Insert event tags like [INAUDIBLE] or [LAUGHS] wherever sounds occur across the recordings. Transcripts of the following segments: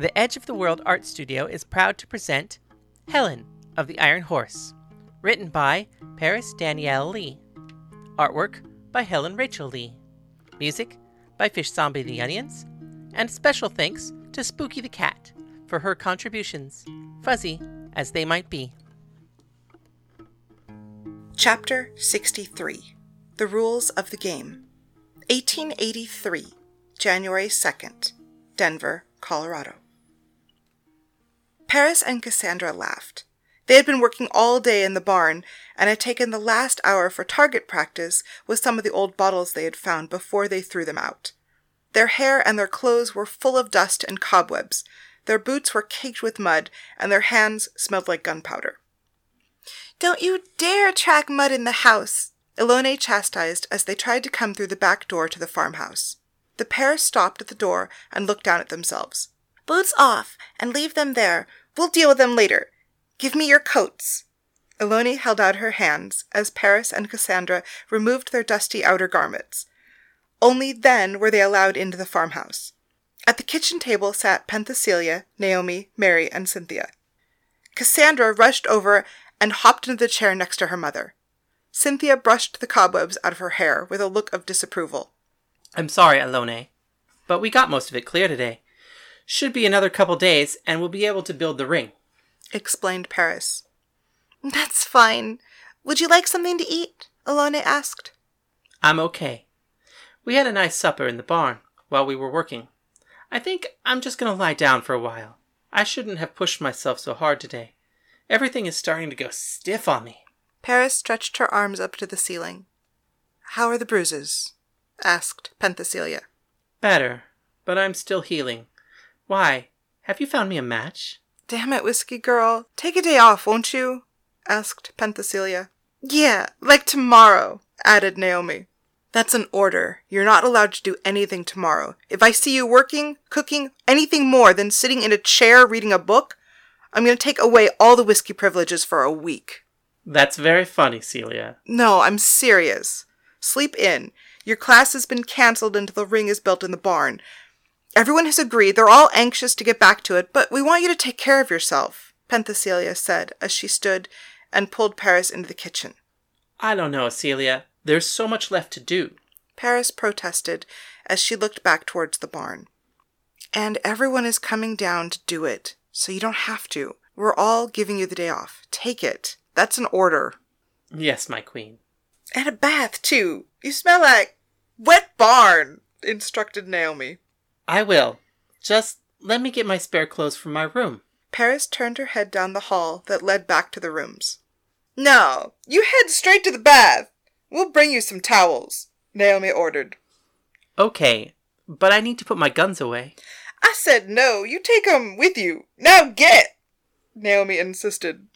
The Edge of the World Art Studio is proud to present Helen of the Iron Horse, written by Paris Danielle Lee. Artwork by Helen Rachel Lee. Music by Fish Zombie the Onions. And special thanks to Spooky the Cat for her contributions, fuzzy as they might be. Chapter 63 The Rules of the Game 1883, January 2nd, Denver, Colorado. Paris and Cassandra laughed. They had been working all day in the barn and had taken the last hour for target practice with some of the old bottles they had found before they threw them out. Their hair and their clothes were full of dust and cobwebs. Their boots were caked with mud, and their hands smelled like gunpowder. Don't you dare track mud in the house, Elone chastised as they tried to come through the back door to the farmhouse. The pair stopped at the door and looked down at themselves. Boots off, and leave them there. We'll deal with them later. Give me your coats. Elone held out her hands as Paris and Cassandra removed their dusty outer garments. Only then were they allowed into the farmhouse. At the kitchen table sat Penthesilea, Naomi, Mary, and Cynthia. Cassandra rushed over and hopped into the chair next to her mother. Cynthia brushed the cobwebs out of her hair with a look of disapproval. I'm sorry, Elone, but we got most of it clear today. Should be another couple days, and we'll be able to build the ring. Explained Paris. That's fine. Would you like something to eat? Elone asked. I'm okay. We had a nice supper in the barn while we were working. I think I'm just going to lie down for a while. I shouldn't have pushed myself so hard today. Everything is starting to go stiff on me. Paris stretched her arms up to the ceiling. How are the bruises? asked Penthesilea. Better, but I'm still healing. Why? Have you found me a match? Damn it, Whiskey Girl. Take a day off, won't you? asked Penthesilea. Yeah, like tomorrow, added Naomi. That's an order. You're not allowed to do anything tomorrow. If I see you working, cooking, anything more than sitting in a chair reading a book, I'm going to take away all the whiskey privileges for a week. That's very funny, Celia. No, I'm serious. Sleep in. Your class has been cancelled until the ring is built in the barn. Everyone has agreed. They're all anxious to get back to it, but we want you to take care of yourself, Penthesilea said as she stood and pulled Paris into the kitchen. I don't know, Celia. There's so much left to do. Paris protested as she looked back towards the barn. And everyone is coming down to do it, so you don't have to. We're all giving you the day off. Take it. That's an order. Yes, my queen. And a bath, too. You smell like wet barn, instructed Naomi. I will. Just let me get my spare clothes from my room. Paris turned her head down the hall that led back to the rooms. No, you head straight to the bath. We'll bring you some towels, Naomi ordered. Okay, but I need to put my guns away. I said no, you take 'em with you. Now get! Naomi insisted.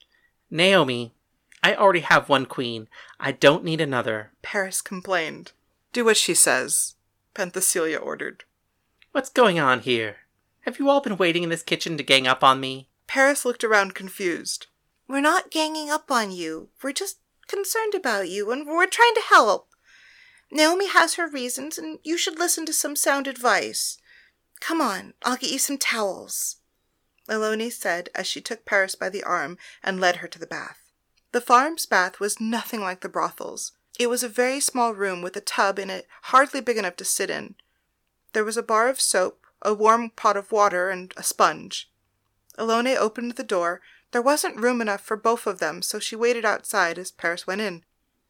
Naomi, I already have one queen. I don't need another. Paris complained. Do what she says, Penthesilea ordered. What's going on here? Have you all been waiting in this kitchen to gang up on me? Paris looked around confused. We're not ganging up on you. We're just concerned about you, and we're trying to help. Naomi has her reasons, and you should listen to some sound advice. Come on, I'll get you some towels. Elone said as she took Paris by the arm and led her to the bath. The farm's bath was nothing like the brothel's. It was a very small room with a tub in it hardly big enough to sit in. There was a bar of soap, a warm pot of water, and a sponge. Elone opened the door. There wasn't room enough for both of them, so she waited outside as Paris went in.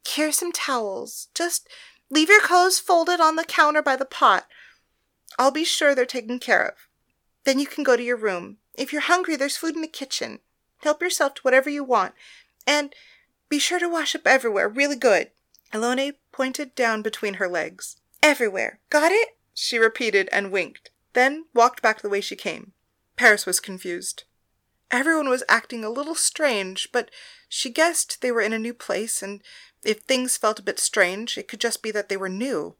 Here's some towels. Just leave your clothes folded on the counter by the pot. I'll be sure they're taken care of. Then you can go to your room. If you're hungry, there's food in the kitchen. Help yourself to whatever you want. And be sure to wash up everywhere, really good. Elone pointed down between her legs. Everywhere. Got it? She repeated and winked, then walked back the way she came. Paris was confused. Everyone was acting a little strange, but she guessed they were in a new place, and if things felt a bit strange, it could just be that they were new.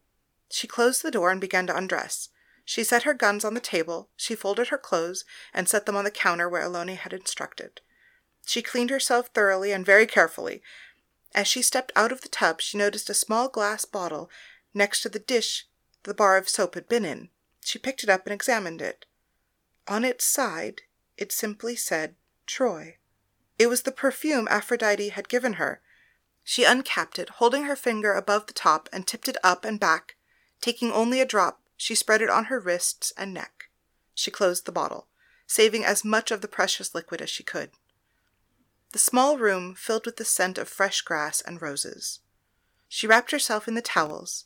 She closed the door and began to undress. She set her guns on the table, she folded her clothes, and set them on the counter where Elone had instructed. She cleaned herself thoroughly and very carefully. As she stepped out of the tub, she noticed a small glass bottle next to the dish the bar of soap had been in. She picked it up and examined it. On its side, it simply said Troy. It was the perfume Aphrodite had given her. She uncapped it, holding her finger above the top, and tipped it up and back. Taking only a drop, she spread it on her wrists and neck. She closed the bottle, saving as much of the precious liquid as she could. The small room filled with the scent of fresh grass and roses. She wrapped herself in the towels,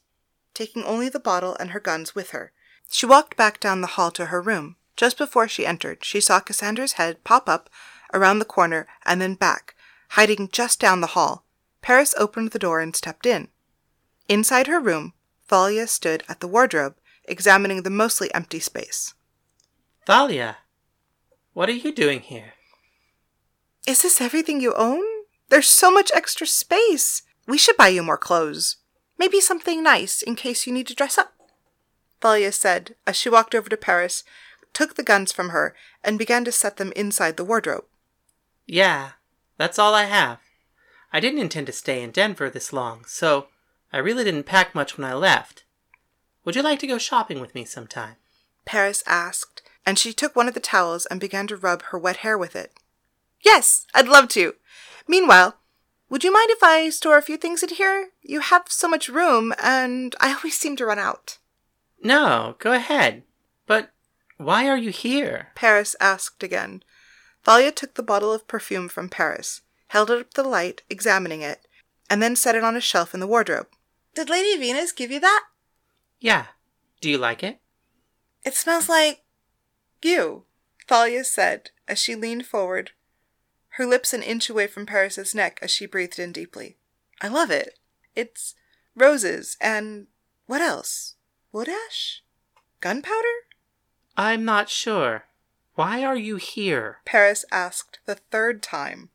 taking only the bottle and her guns with her. She walked back down the hall to her room. Just before she entered, she saw Cassandra's head pop up around the corner and then back, hiding just down the hall. Paris opened the door and stepped in. Inside her room, Thalia stood at the wardrobe, examining the mostly empty space. Thalia, what are you doing here? Is this everything you own? There's so much extra space. We should buy you more clothes. Maybe something nice in case you need to dress up. Thalia said as she walked over to Paris, took the guns from her, and began to set them inside the wardrobe. Yeah, that's all I have. I didn't intend to stay in Denver this long, so I really didn't pack much when I left. Would you like to go shopping with me sometime? Paris asked, and she took one of the towels and began to rub her wet hair with it. Yes, I'd love to. Meanwhile, would you mind if I store a few things in here? You have so much room, and I always seem to run out. No, go ahead. But why are you here? Paris asked again. Thalia took the bottle of perfume from Paris, held it up to the light, examining it, and then set it on a shelf in the wardrobe. Did Lady Venus give you that? Yeah. Do you like it? It smells like you, Thalia said as she leaned forward, her lips an inch away from Paris's neck as she breathed in deeply. I love it. It's roses and what else? Wood ash? Gunpowder? I'm not sure. Why are you here? Paris asked the third time.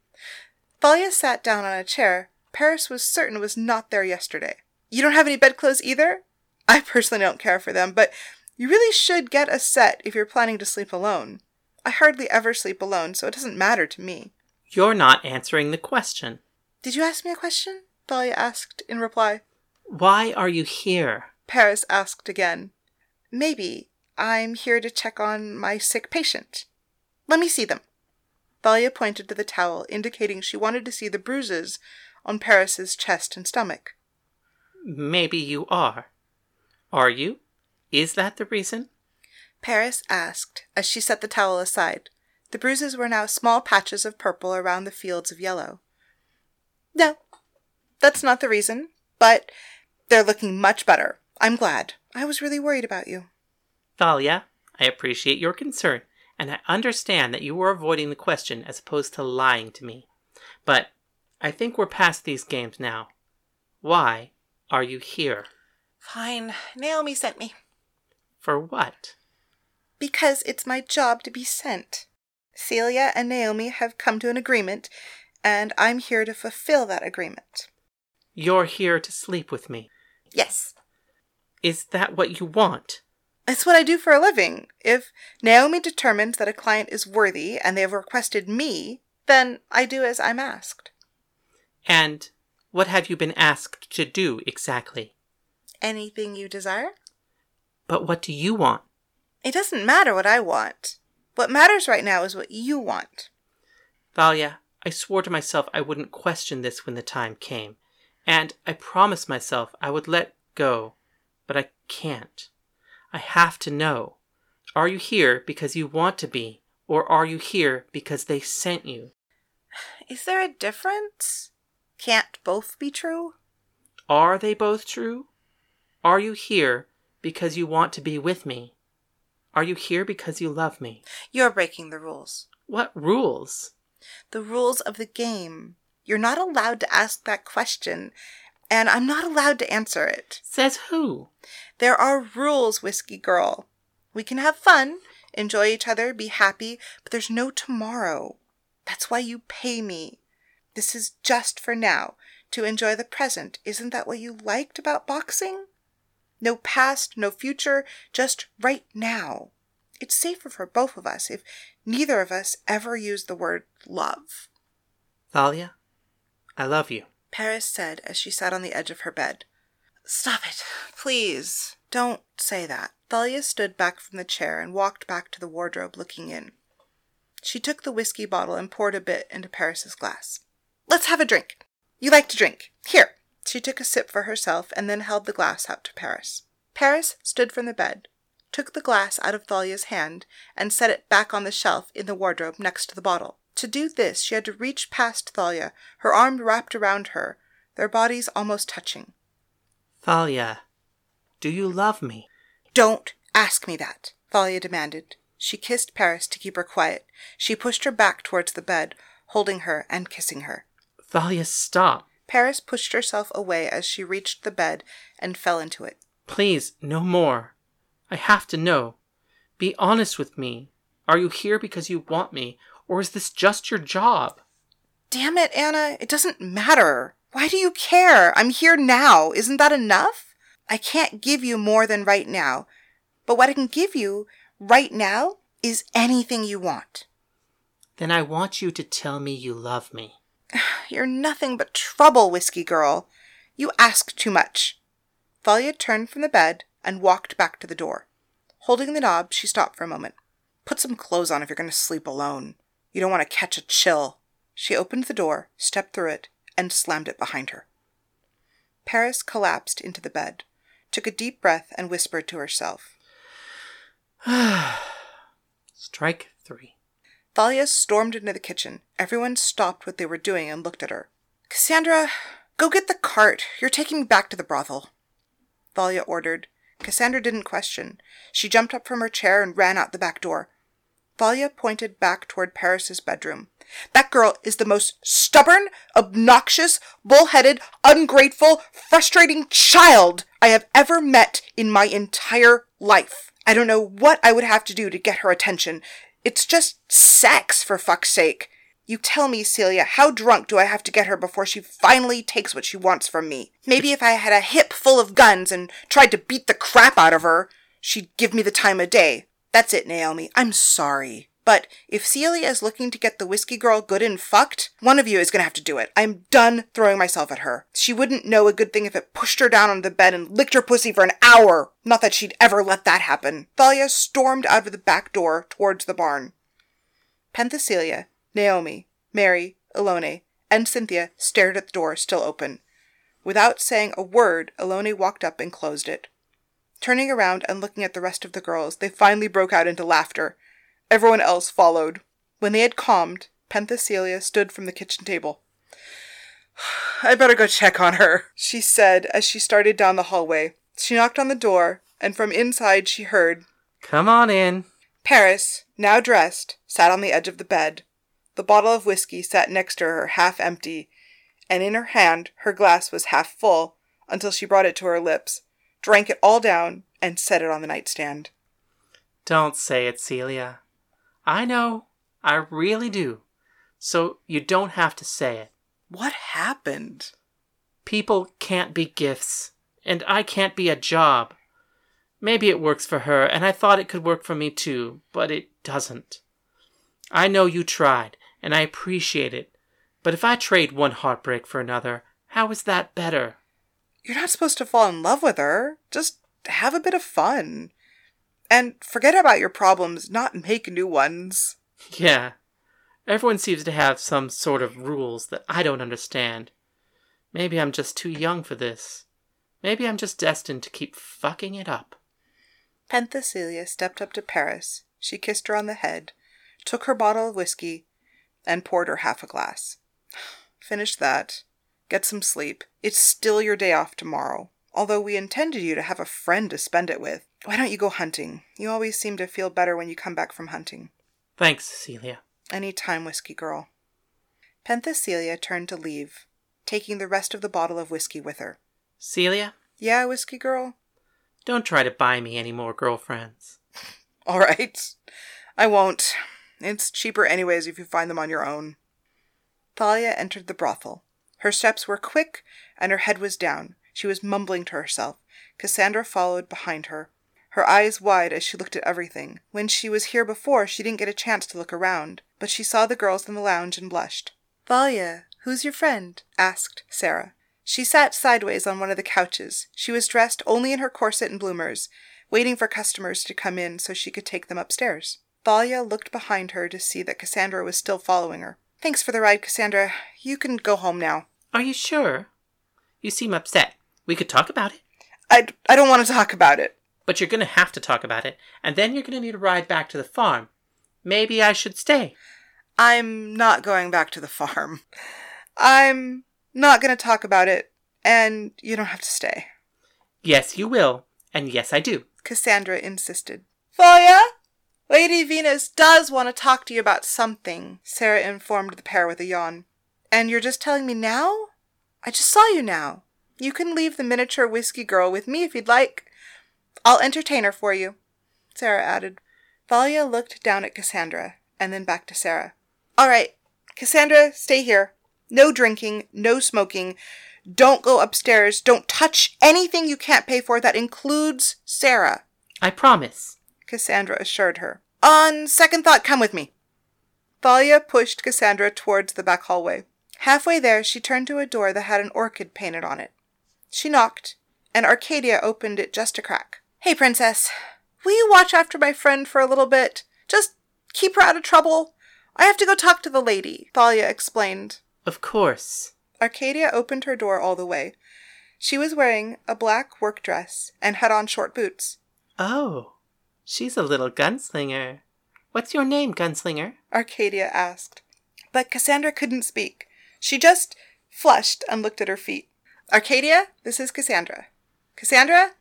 Thalia sat down on a chair Paris was certain was not there yesterday. You don't have any bedclothes either? I personally don't care for them, but you really should get a set if you're planning to sleep alone. I hardly ever sleep alone, so it doesn't matter to me. You're not answering the question. Did you ask me a question? Thalia asked in reply. Why are you here? Paris asked again. Maybe I'm here to check on my sick patient. Let me see them. Thalia pointed to the towel, indicating she wanted to see the bruises on Paris's chest and stomach. Maybe you are. Are you? Is that the reason? Paris asked as she set the towel aside. The bruises were now small patches of purple around the fields of yellow. No, that's not the reason, but they're looking much better. I'm glad. I was really worried about you. Thalia, I appreciate your concern, and I understand that you were avoiding the question as opposed to lying to me. But I think we're past these games now. Why are you here? Fine. Naomi sent me. For what? Because it's my job to be sent. Celia and Naomi have come to an agreement, and I'm here to fulfill that agreement. You're here to sleep with me. Yes. Is that what you want? It's what I do for a living. If Naomi determines that a client is worthy and they have requested me, then I do as I'm asked. And what have you been asked to do exactly? Anything you desire? But what do you want? It doesn't matter what I want. What matters right now is what you want. Thalia, I swore to myself I wouldn't question this when the time came, and I promised myself I would let go, but I can't. I have to know. Are you here because you want to be, or are you here because they sent you? Is there a difference? Can't both be true? Are they both true? Are you here because you want to be with me? Are you here because you love me? You're breaking the rules. What rules? The rules of the game. You're not allowed to ask that question, and I'm not allowed to answer it. Says who? There are rules, Whiskey Girl. We can have fun, enjoy each other, be happy, but there's no tomorrow. That's why you pay me. This is just for now, to enjoy the present. Isn't that what you liked about boxing? No past, no future, just right now. It's safer for both of us if neither of us ever use the word love. Thalia, I love you. Paris said as she sat on the edge of her bed. Stop it, please. Don't say that. Thalia stood back from the chair and walked back to the wardrobe, looking in. She took the whiskey bottle and poured a bit into Paris's glass. Let's have a drink. You like to drink. Here. She took a sip for herself and then held the glass out to Paris. Paris stood from the bed, took the glass out of Thalia's hand, and set it back on the shelf in the wardrobe next to the bottle. To do this, she had to reach past Thalia, her arm wrapped around her, their bodies almost touching. Thalia, do you love me? Don't ask me that, Thalia demanded. She kissed Paris to keep her quiet. She pushed her back towards the bed, holding her and kissing her. Thalia, stop. Paris pushed herself away as she reached the bed and fell into it. Please, no more. I have to know. Be honest with me. Are you here because you want me, or is this just your job? Damn it, Anna. It doesn't matter. Why do you care? I'm here now. Isn't that enough? I can't give you more than right now. But what I can give you right now is anything you want. Then I want you to tell me you love me. [SIGHS] You're nothing but trouble, Whiskey Girl. You ask too much. Thalia turned from the bed and walked back to the door. Holding the knob, she stopped for a moment. Put some clothes on if you're going to sleep alone. You don't want to catch a chill. She opened the door, stepped through it, and slammed it behind her. Paris collapsed into the bed, took a deep breath, and whispered to herself. [SIGHS] Strike three. Thalia stormed into the kitchen. Everyone stopped what they were doing and looked at her. Cassandra, go get the cart. You're taking me back to the brothel. Thalia ordered. Cassandra didn't question. She jumped up from her chair and ran out the back door. Thalia pointed back toward Paris's bedroom. That girl is the most stubborn, obnoxious, bullheaded, ungrateful, frustrating child I have ever met in my entire life. I don't know what I would have to do to get her attention. It's just sex, for fuck's sake. You tell me, Celia, how drunk do I have to get her before she finally takes what she wants from me? Maybe if I had a hip full of guns and tried to beat the crap out of her, she'd give me the time of day. That's it, Naomi. I'm sorry. But if Celia is looking to get the whiskey girl good and fucked, one of you is gonna have to do it. I'm done throwing myself at her. She wouldn't know a good thing if it pushed her down on the bed and licked her pussy for an hour. Not that she'd ever let that happen. Thalia stormed out of the back door towards the barn. Penthesilea, Naomi, Mary, Elone, and Cynthia stared at the door still open. Without saying a word, Elone walked up and closed it. Turning around and looking at the rest of the girls, they finally broke out into laughter. Everyone else followed. When they had calmed, Penthesilea stood from the kitchen table. [SIGHS] I better go check on her, she said as she started down the hallway. She knocked on the door, and from inside she heard, Come on in. Paris, now dressed, sat on the edge of the bed. The bottle of whiskey sat next to her, half empty, and in her hand her glass was half full until she brought it to her lips, drank it all down, and set it on the nightstand. Don't say it, Celia. I know. I really do. So you don't have to say it. What happened? People can't be gifts, and I can't be a job. Maybe it works for her, and I thought it could work for me too, but it doesn't. I know you tried, and I appreciate it, but if I trade one heartbreak for another, how is that better? You're not supposed to fall in love with her. Just have a bit of fun. And forget about your problems, not make new ones. Yeah. Everyone seems to have some sort of rules that I don't understand. Maybe I'm just too young for this. Maybe I'm just destined to keep fucking it up. Penthesilea stepped up to Paris. She kissed her on the head, took her bottle of whiskey, and poured her half a glass. [SIGHS] Finish that. Get some sleep. It's still your day off tomorrow. Although we intended you to have a friend to spend it with. Why don't you go hunting? You always seem to feel better when you come back from hunting. Thanks, Celia. Any time, Whiskey Girl. Penthesilea turned to leave, taking the rest of the bottle of whiskey with her. Celia, Yeah, Whiskey Girl? don't try to buy me any more girlfriends. [LAUGHS] All right. I won't. It's cheaper anyways if you find them on your own. Thalia entered the brothel. Her steps were quick, and her head was down. She was mumbling to herself. Cassandra followed behind her, her eyes wide as she looked at everything. When she was here before, she didn't get a chance to look around, but she saw the girls in the lounge and blushed. Thalia, who's your friend? asked Sarah. She sat sideways on one of the couches. She was dressed only in her corset and bloomers, waiting for customers to come in so she could take them upstairs. Thalia looked behind her to see that Cassandra was still following her. Thanks for the ride, Cassandra. You can go home now. Are you sure? You seem upset. We could talk about it. I, I don't want to talk about it. But you're going to have to talk about it, and then you're going to need a ride back to the farm. Maybe I should stay. I'm not going back to the farm. I'm not going to talk about it, and you don't have to stay. Yes, you will, and yes, I do. Cassandra insisted. Thalia? Lady Venus does want to talk to you about something, Sarah informed the pair with a yawn. And you're just telling me now? I just saw you now. You can leave the miniature whiskey girl with me if you'd like. I'll entertain her for you, Sarah added. Thalia looked down at Cassandra and then back to Sarah. All right, Cassandra, stay here. No drinking, no smoking. Don't go upstairs. Don't touch anything you can't pay for. That includes Sarah. I promise, Cassandra assured her. On second thought, come with me. Thalia pushed Cassandra towards the back hallway. Halfway there, she turned to a door that had an orchid painted on it. She knocked, and Arcadia opened it just a crack. Hey, Princess, will you watch after my friend for a little bit? Just keep her out of trouble. I have to go talk to the lady, Thalia explained. Of course. Arcadia opened her door all the way. She was wearing a black work dress and had on short boots. Oh, she's a little gunslinger. What's your name, gunslinger? Arcadia asked. But Cassandra couldn't speak. She just flushed and looked at her feet. Arcadia, this is Cassandra. Cassandra?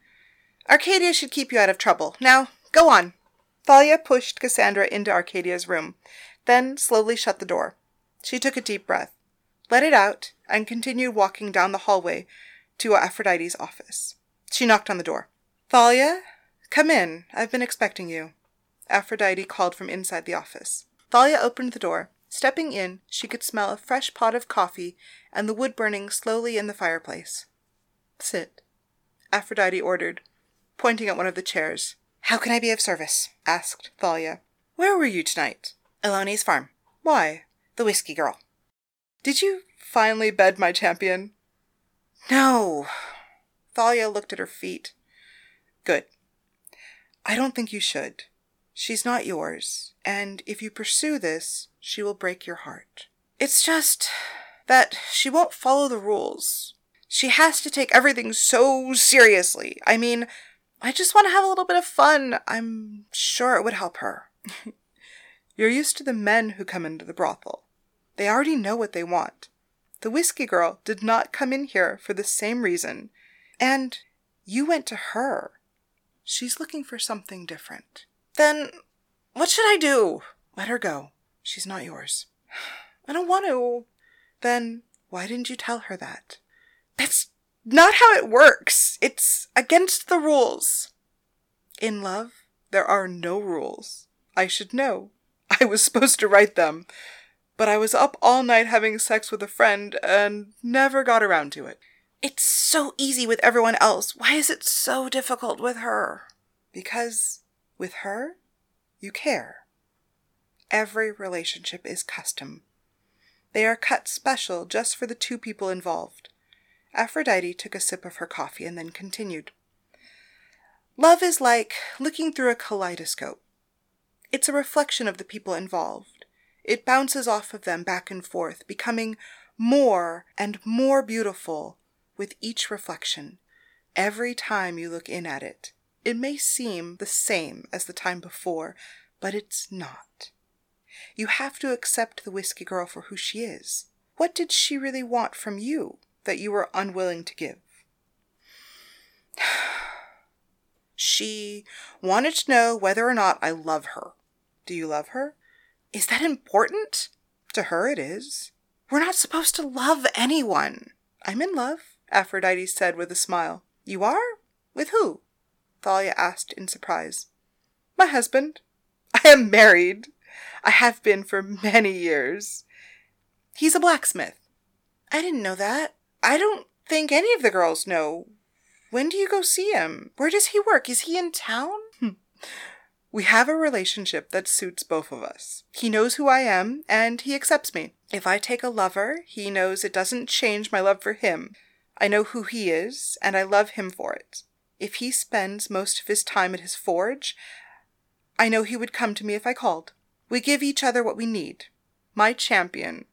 Arcadia should keep you out of trouble. Now, go on. Thalia pushed Cassandra into Arcadia's room, then slowly shut the door. She took a deep breath, let it out, and continued walking down the hallway to Aphrodite's office. She knocked on the door. Thalia, come in. I've been expecting you. Aphrodite called from inside the office. Thalia opened the door. Stepping in, she could smell a fresh pot of coffee and the wood burning slowly in the fireplace. Sit, Aphrodite ordered, pointing at one of the chairs. How can I be of service? asked Thalia. Where were you tonight? Eloni's farm. Why? The whiskey girl. Did you finally bed my champion? No. Thalia looked at her feet. Good. I don't think you should. She's not yours, and if you pursue this, she will break your heart. It's just that she won't follow the rules. She has to take everything so seriously. I mean, I just want to have a little bit of fun. I'm sure it would help her. [LAUGHS] You're used to the men who come into the brothel. They already know what they want. The whiskey girl did not come in here for the same reason, and you went to her. She's looking for something different. Then what should I do? Let her go. She's not yours. I don't want to. Then why didn't you tell her that? That's not how it works. It's against the rules. In love, there are no rules. I should know. [LAUGHS] I was supposed to write them. But I was up all night having sex with a friend and never got around to it. It's so easy with everyone else. Why is it so difficult with her? Because with her, you care. Every relationship is custom. They are cut special just for the two people involved. Aphrodite took a sip of her coffee and then continued. Love is like looking through a kaleidoscope. It's a reflection of the people involved. It bounces off of them back and forth, becoming more and more beautiful with each reflection. Every time you look in at it, it may seem the same as the time before, but it's not. You have to accept the whiskey girl for who she is. What did she really want from you that you were unwilling to give? [SIGHS] she wanted to know whether or not I love her. Do you love her? Is that important? To her, it is. We're not supposed to love anyone. I'm in love, Aphrodite said with a smile. You are? With who? Thalia asked in surprise. My husband. I am married. I have been for many years. He's a blacksmith. I didn't know that. I don't think any of the girls know. When do you go see him? Where does he work? Is he in town? Hmm. we have a relationship that suits both of us. He knows who I am, and he accepts me. If I take a lover, he knows it doesn't change my love for him. I know who he is, and I love him for it. If he spends most of his time at his forge, I know he would come to me if I called. We give each other what we need. My champion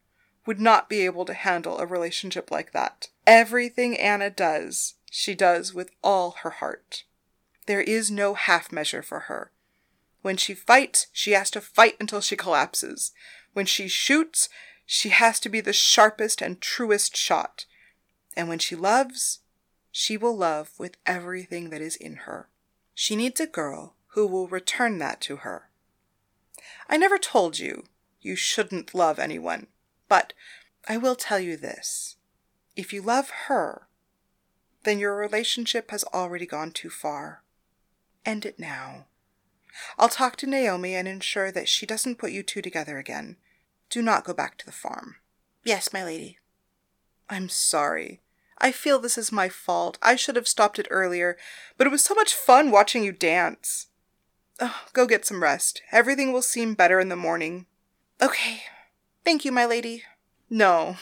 would not be able to handle a relationship like that. Everything Anna does, she does with all her heart. There is no half measure for her. When she fights, she has to fight until she collapses. When she shoots, she has to be the sharpest and truest shot. And when she loves, she will love with everything that is in her. She needs a girl who will return that to her. I never told you you shouldn't love anyone, but I will tell you this. If you love her, then your relationship has already gone too far. End it now. I'll talk to Naomi and ensure that she doesn't put you two together again. Do not go back to the farm. Yes, my lady. I'm sorry. I feel this is my fault. I should have stopped it earlier, but it was so much fun watching you dance. Go get some rest. Everything will seem better in the morning. Okay. Thank you, my lady. No.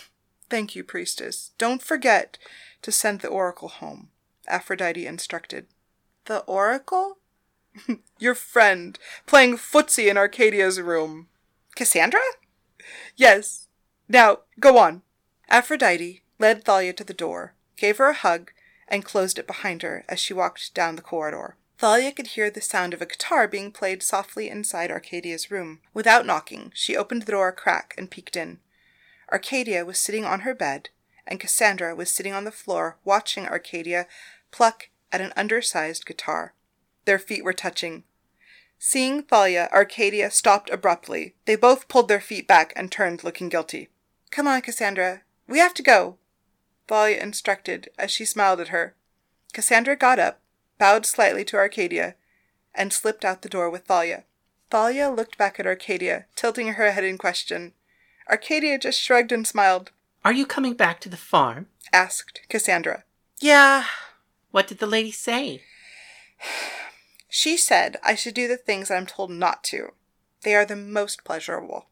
Thank you, priestess. Don't forget to send the oracle home, Aphrodite instructed. The oracle? [LAUGHS] Your friend, playing footsie in Arcadia's room. Cassandra? Yes. Now, go on. Aphrodite led Thalia to the door, gave her a hug, and closed it behind her as she walked down the corridor. Thalia could hear the sound of a guitar being played softly inside Arcadia's room. Without knocking, she opened the door a crack and peeked in. Arcadia was sitting on her bed, and Cassandra was sitting on the floor watching Arcadia pluck at an undersized guitar. Their feet were touching. Seeing Thalia, Arcadia stopped abruptly. They both pulled their feet back and turned, looking guilty. Come on, Cassandra. We have to go, Thalia instructed as she smiled at her. Cassandra got up, bowed slightly to Arcadia, and slipped out the door with Thalia. Thalia looked back at Arcadia, tilting her head in question. Arcadia just shrugged and smiled. Are you coming back to the farm? asked Cassandra. Yeah. What did the lady say? [SIGHS] She said I should do the things I'm told not to. They are the most pleasurable.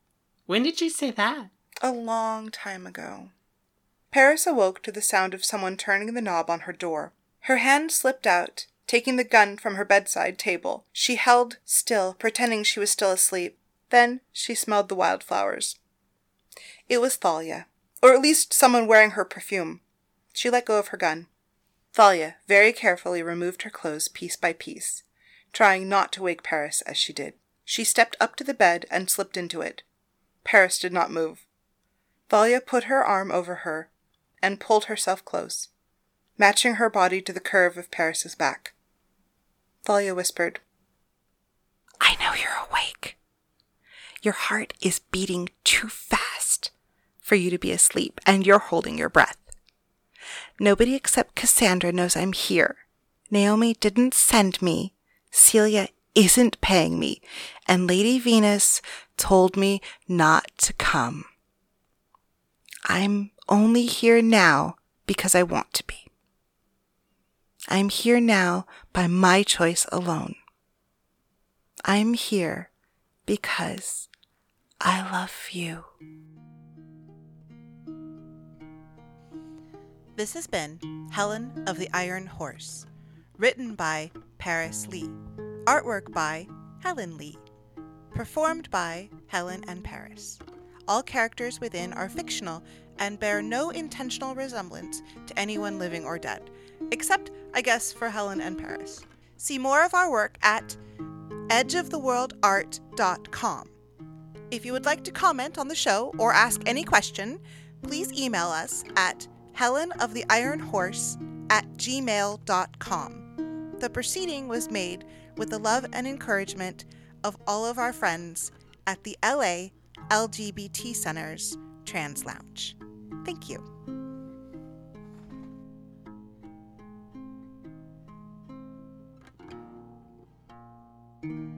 When did she say that? A long time ago. Paris awoke to the sound of someone turning the knob on her door. Her hand slipped out, taking the gun from her bedside table. She held still, pretending she was still asleep. Then she smelled the wildflowers. It was Thalia, or at least someone wearing her perfume. She let go of her gun. Thalia very carefully removed her clothes piece by piece, trying not to wake Paris as she did. She stepped up to the bed and slipped into it. Paris did not move. Thalia put her arm over her and pulled herself close, matching her body to the curve of Paris's back. Thalia whispered, I know you're awake. Your heart is beating too fast for you to be asleep, and you're holding your breath. Nobody except Cassandra knows I'm here. Naomi didn't send me. Celia isn't paying me. And Lady Venus told me not to come. I'm only here now because I want to be. I'm here now by my choice alone. I'm here because I love you. This has been Helen of the Iron Horse, written by Paris Lee, artwork by Helen Lee, performed by Helen and Paris. All characters within are fictional and bear no intentional resemblance to anyone living or dead, except, I guess, for Helen and Paris. See more of our work at edgeoftheworldart.com. If you would like to comment on the show or ask any question, please email us at helenoftheironhorse at gmail.com. The proceeding was made with the love and encouragement of all of our friends at the LA LGBT Center's Trans Lounge. Thank you. you